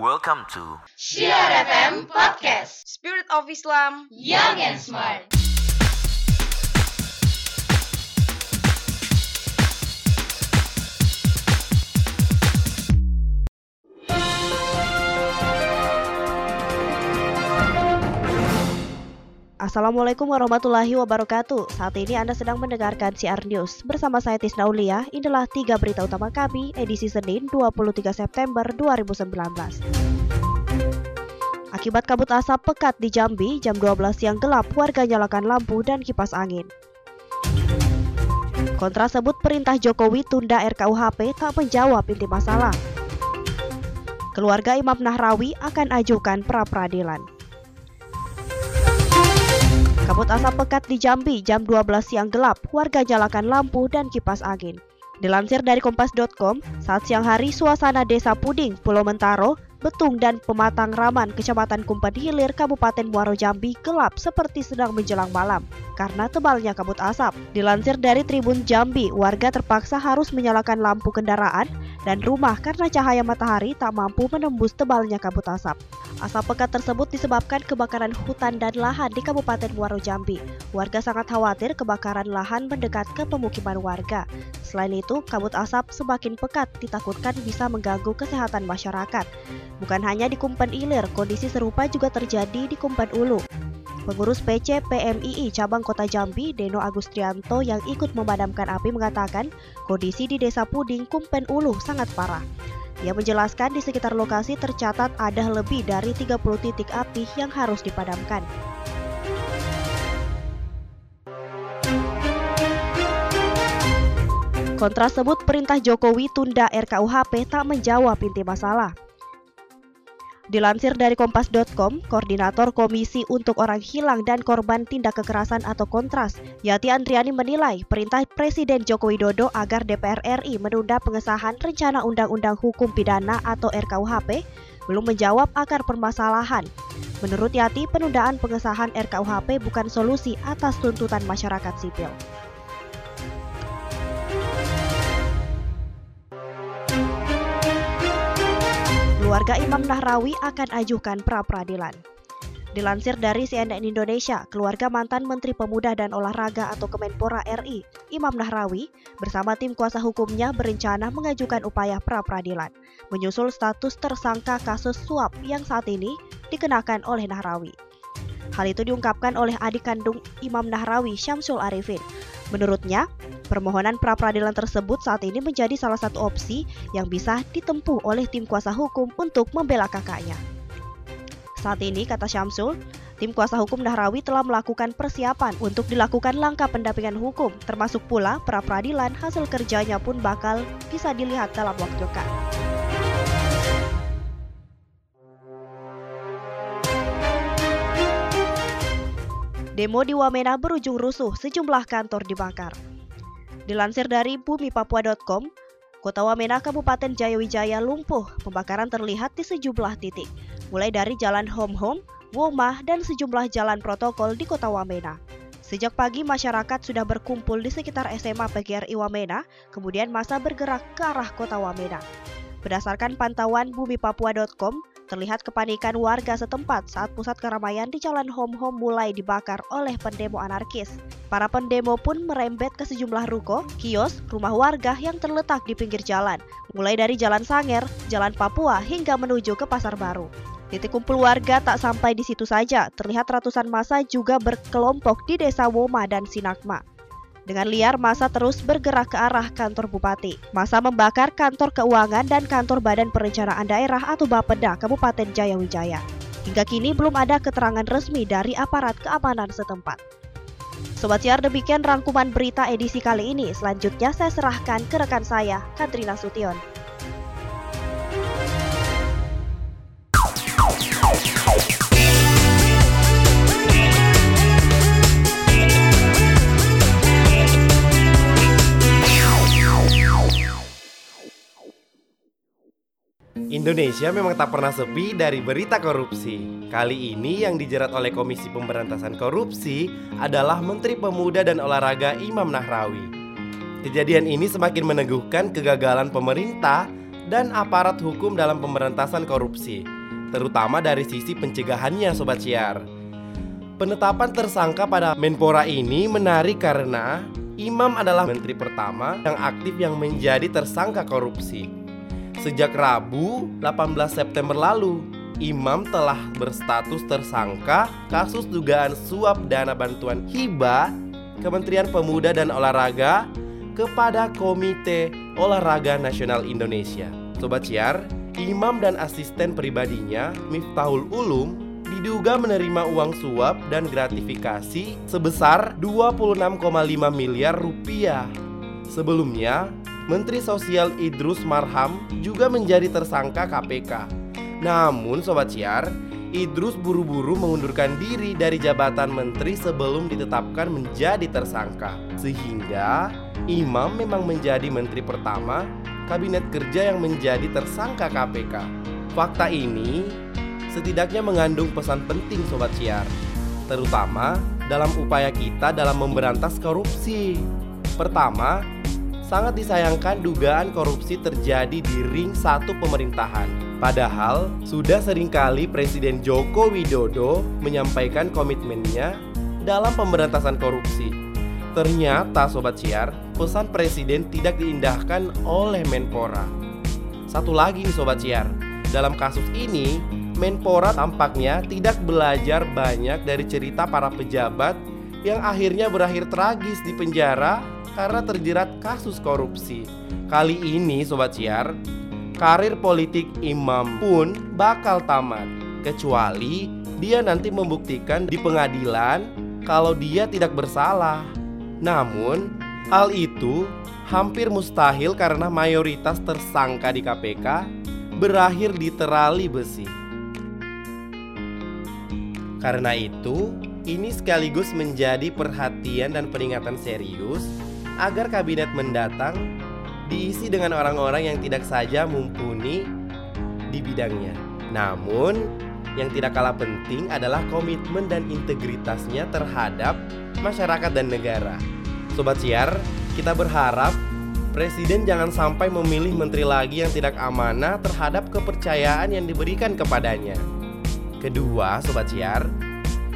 Welcome to Syiar FM Podcast. Spirit of Islam. Young and Smart Assalamualaikum warahmatullahi wabarakatuh. Saat ini Anda sedang mendengarkan CR News. Bersama saya Tisna Ulia, inilah tiga berita utama kami edisi Senin 23 September 2019. Akibat kabut asap pekat di Jambi, jam 12 siang gelap, warga nyalakan lampu dan kipas angin. Kontra sebut perintah Jokowi tunda RKUHP tak menjawab inti masalah. Keluarga Imam Nahrawi akan ajukan pra-peradilan. Kabut asap pekat di Jambi jam 12 siang gelap, warga nyalakan lampu dan kipas angin. Dilansir dari kompas.com, saat siang hari suasana desa Puding, Pulau Mentaro, Betung dan Pematang Raman, Kecamatan Kumpan Hilir, Kabupaten Muaro Jambi gelap seperti sedang menjelang malam karena tebalnya kabut asap. Dilansir dari Tribun Jambi, warga terpaksa harus menyalakan lampu kendaraan dan rumah karena cahaya matahari tak mampu menembus tebalnya kabut asap. Asap pekat tersebut disebabkan kebakaran hutan dan lahan di Kabupaten Muaro Jambi. Warga sangat khawatir kebakaran lahan mendekat ke pemukiman warga. Selain itu, kabut asap semakin pekat ditakutkan bisa mengganggu kesehatan masyarakat. Bukan hanya di Kumpen Ilir, kondisi serupa juga terjadi di Kumpen Ulu. Pengurus PC PMII Cabang Kota Jambi, Deno Agustrianto yang ikut memadamkan api mengatakan kondisi di Desa Puding, Kumpen Ulu sangat parah. Ia menjelaskan di sekitar lokasi tercatat ada lebih dari 30 titik api yang harus dipadamkan. Kontra sebut perintah Jokowi tunda RKUHP tak menjawab inti masalah. Dilansir dari kompas.com, Koordinator Komisi untuk Orang Hilang dan Korban Tindak Kekerasan atau Kontras, Yati Andriani menilai perintah Presiden Joko Widodo agar DPR RI menunda pengesahan Rencana Undang-Undang Hukum Pidana atau RKUHP belum menjawab akar permasalahan. Menurut Yati, penundaan pengesahan RKUHP bukan solusi atas tuntutan masyarakat sipil. Keluarga Imam Nahrawi akan ajukan pra-peradilan. Dilansir dari CNN Indonesia, keluarga mantan Menteri Pemuda dan Olahraga atau Kemenpora RI, Imam Nahrawi, bersama tim kuasa hukumnya berencana mengajukan upaya pra-peradilan, menyusul status tersangka kasus suap yang saat ini dikenakan oleh Nahrawi. Hal itu diungkapkan oleh adik kandung Imam Nahrawi, Syamsul Arifin. Menurutnya, permohonan pra-peradilan tersebut saat ini menjadi salah satu opsi yang bisa ditempuh oleh tim kuasa hukum untuk membela kakaknya. Saat ini, kata Syamsul, tim kuasa hukum Nahrawi telah melakukan persiapan untuk dilakukan langkah pendampingan hukum, termasuk pula pra-peradilan hasil kerjanya pun bakal bisa dilihat dalam waktu dekat. Demo di Wamena berujung rusuh, sejumlah kantor dibakar. Dilansir dari bumipapua.com, Kota Wamena, Kabupaten Jayawijaya lumpuh. Pembakaran terlihat di sejumlah titik, mulai dari Jalan Home Home, Womah, dan sejumlah jalan protokol di Kota Wamena. Sejak pagi masyarakat sudah berkumpul di sekitar SMA PGRI Wamena, kemudian masa bergerak ke arah Kota Wamena. Berdasarkan pantauan bumipapua.com, Terlihat kepanikan warga setempat saat pusat keramaian di Jalan Home Home mulai dibakar oleh pendemo anarkis. Para pendemo pun merembet ke sejumlah ruko, kios, rumah warga yang terletak di pinggir jalan, mulai dari Jalan Sanger, Jalan Papua hingga menuju ke Pasar Baru. Titik kumpul warga tak sampai di situ saja, terlihat ratusan masa juga berkelompok di Desa Woma dan Sinakma. Dengan liar, masa terus bergerak ke arah kantor bupati. Masa membakar kantor keuangan dan kantor Badan Perencanaan Daerah atau Bapeda Kabupaten Jayawijaya. Hingga kini belum ada keterangan resmi dari aparat keamanan setempat. Sobat Siar, demikian rangkuman berita edisi kali ini. Selanjutnya saya serahkan ke rekan saya, Katrina Sution. Indonesia memang tak pernah sepi dari berita korupsi. Kali ini yang dijerat oleh Komisi Pemberantasan Korupsi adalah Menteri Pemuda dan Olahraga Imam Nahrawi. Kejadian ini semakin meneguhkan kegagalan pemerintah dan aparat hukum dalam pemberantasan korupsi, terutama dari sisi pencegahannya Sobat Siar. Penetapan tersangka pada Menpora ini menarik karena Imam adalah menteri pertama yang aktif yang menjadi tersangka korupsi. Sejak Rabu 18 September lalu, Imam telah berstatus tersangka kasus dugaan suap dana bantuan hibah Kementerian Pemuda dan Olahraga kepada Komite Olahraga Nasional Indonesia. Sobat Ciar, Imam dan asisten pribadinya, Miftahul Ulum, diduga menerima uang suap dan gratifikasi sebesar 26,5 miliar rupiah. Sebelumnya, Menteri Sosial Idrus Marham juga menjadi tersangka KPK. Namun Sobat Ciar, Idrus buru-buru mengundurkan diri dari jabatan menteri sebelum ditetapkan menjadi tersangka. Sehingga Imam memang menjadi menteri pertama kabinet kerja yang menjadi tersangka KPK. Fakta ini setidaknya mengandung pesan penting Sobat Ciar, terutama dalam upaya kita dalam memberantas korupsi. Pertama, sangat disayangkan dugaan korupsi terjadi di ring satu pemerintahan Padahal sudah sering kali Presiden Joko Widodo menyampaikan komitmennya dalam pemberantasan korupsi. Ternyata Sobat Siar, pesan Presiden tidak diindahkan oleh Menpora. Satu lagi nih Sobat Siar, dalam kasus ini Menpora tampaknya tidak belajar banyak dari cerita para pejabat yang akhirnya berakhir tragis di penjara karena terjerat kasus korupsi. Kali ini Sobat Siar, karir politik imam pun bakal tamat kecuali dia nanti membuktikan di pengadilan kalau dia tidak bersalah. Namun, hal itu hampir mustahil karena mayoritas tersangka di KPK berakhir di terali besi. Karena itu, ini sekaligus menjadi perhatian dan peringatan serius agar kabinet mendatang diisi dengan orang-orang yang tidak saja mumpuni di bidangnya. Namun, yang tidak kalah penting adalah komitmen dan integritasnya terhadap masyarakat dan negara. Sobat Siar, kita berharap Presiden jangan sampai memilih menteri lagi yang tidak amanah terhadap kepercayaan yang diberikan kepadanya. Kedua, Sobat Siar,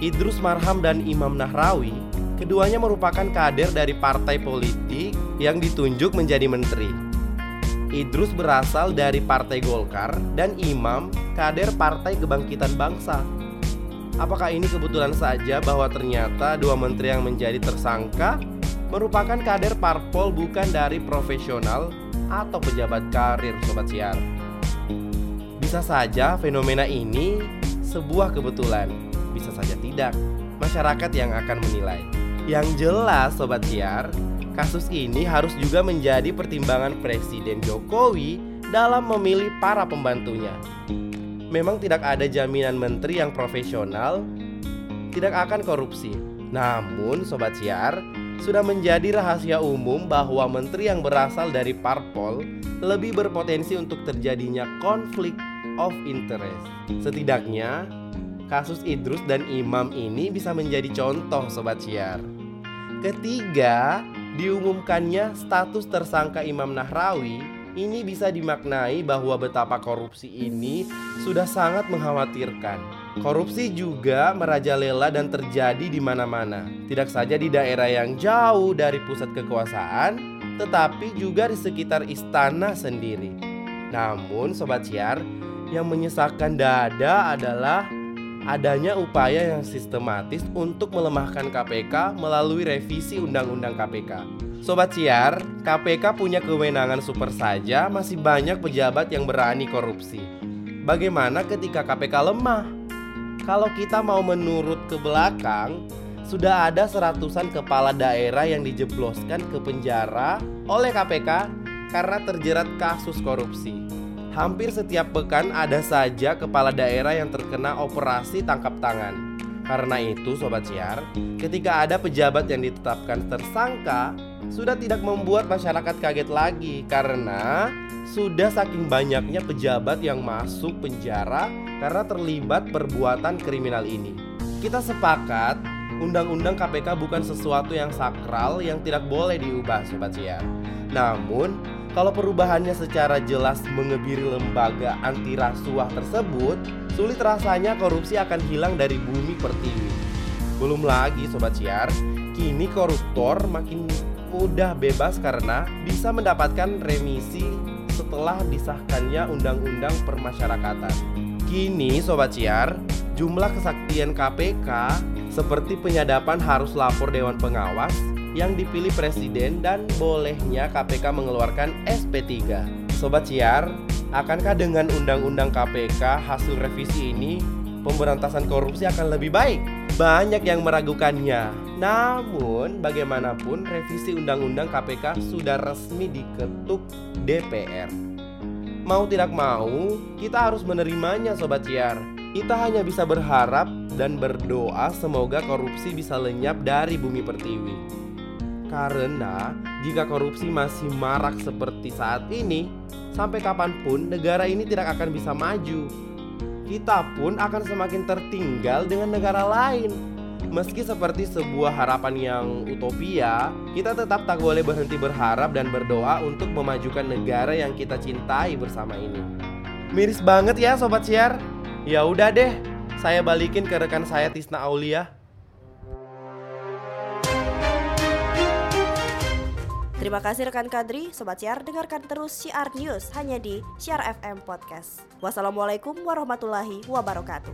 Idrus Marham dan Imam Nahrawi Keduanya merupakan kader dari partai politik yang ditunjuk menjadi menteri. Idrus berasal dari Partai Golkar dan Imam kader Partai Kebangkitan Bangsa. Apakah ini kebetulan saja bahwa ternyata dua menteri yang menjadi tersangka merupakan kader parpol bukan dari profesional atau pejabat karir sobat siar? Bisa saja fenomena ini sebuah kebetulan, bisa saja tidak. Masyarakat yang akan menilai. Yang jelas Sobat Siar, kasus ini harus juga menjadi pertimbangan Presiden Jokowi dalam memilih para pembantunya. Memang tidak ada jaminan menteri yang profesional tidak akan korupsi. Namun Sobat Siar, sudah menjadi rahasia umum bahwa menteri yang berasal dari parpol lebih berpotensi untuk terjadinya konflik of interest. Setidaknya, kasus Idrus dan Imam ini bisa menjadi contoh Sobat Siar. Ketiga, diumumkannya status tersangka Imam Nahrawi ini bisa dimaknai bahwa betapa korupsi ini sudah sangat mengkhawatirkan. Korupsi juga merajalela dan terjadi di mana-mana, tidak saja di daerah yang jauh dari pusat kekuasaan, tetapi juga di sekitar istana sendiri. Namun, sobat siar, yang menyesakkan dada adalah adanya upaya yang sistematis untuk melemahkan KPK melalui revisi Undang-Undang KPK. Sobat Siar, KPK punya kewenangan super saja, masih banyak pejabat yang berani korupsi. Bagaimana ketika KPK lemah? Kalau kita mau menurut ke belakang, sudah ada seratusan kepala daerah yang dijebloskan ke penjara oleh KPK karena terjerat kasus korupsi. Hampir setiap pekan ada saja kepala daerah yang terkena operasi tangkap tangan. Karena itu, sobat siar, ketika ada pejabat yang ditetapkan tersangka, sudah tidak membuat masyarakat kaget lagi karena sudah saking banyaknya pejabat yang masuk penjara karena terlibat perbuatan kriminal ini. Kita sepakat, undang-undang KPK bukan sesuatu yang sakral yang tidak boleh diubah, sobat siar. Namun, Kalau perubahannya secara jelas mengebiri lembaga anti rasuah tersebut, sulit rasanya korupsi akan hilang dari bumi pertiwi. Belum lagi sobat siar, kini koruptor makin mudah bebas karena bisa mendapatkan remisi setelah disahkannya undang-undang permasyarakatan. Kini sobat siar, jumlah kesaktian KPK seperti penyadapan harus lapor dewan pengawas yang dipilih presiden dan bolehnya KPK mengeluarkan SP3. Sobat siar, akankah dengan undang-undang KPK hasil revisi ini pemberantasan korupsi akan lebih baik? Banyak yang meragukannya. Namun, bagaimanapun revisi undang-undang KPK sudah resmi diketuk DPR. Mau tidak mau, kita harus menerimanya sobat siar. Kita hanya bisa berharap dan berdoa semoga korupsi bisa lenyap dari bumi pertiwi. Karena jika korupsi masih marak seperti saat ini, sampai kapan pun negara ini tidak akan bisa maju. Kita pun akan semakin tertinggal dengan negara lain. Meski seperti sebuah harapan yang utopia, kita tetap tak boleh berhenti berharap dan berdoa untuk memajukan negara yang kita cintai bersama ini. Miris banget ya sobat siar. Ya udah deh, saya balikin ke rekan saya Tisna Aulia. Terima kasih rekan Kadri, Sobat Siar, dengarkan terus Siar News hanya di Siar FM Podcast. Wassalamualaikum warahmatullahi wabarakatuh.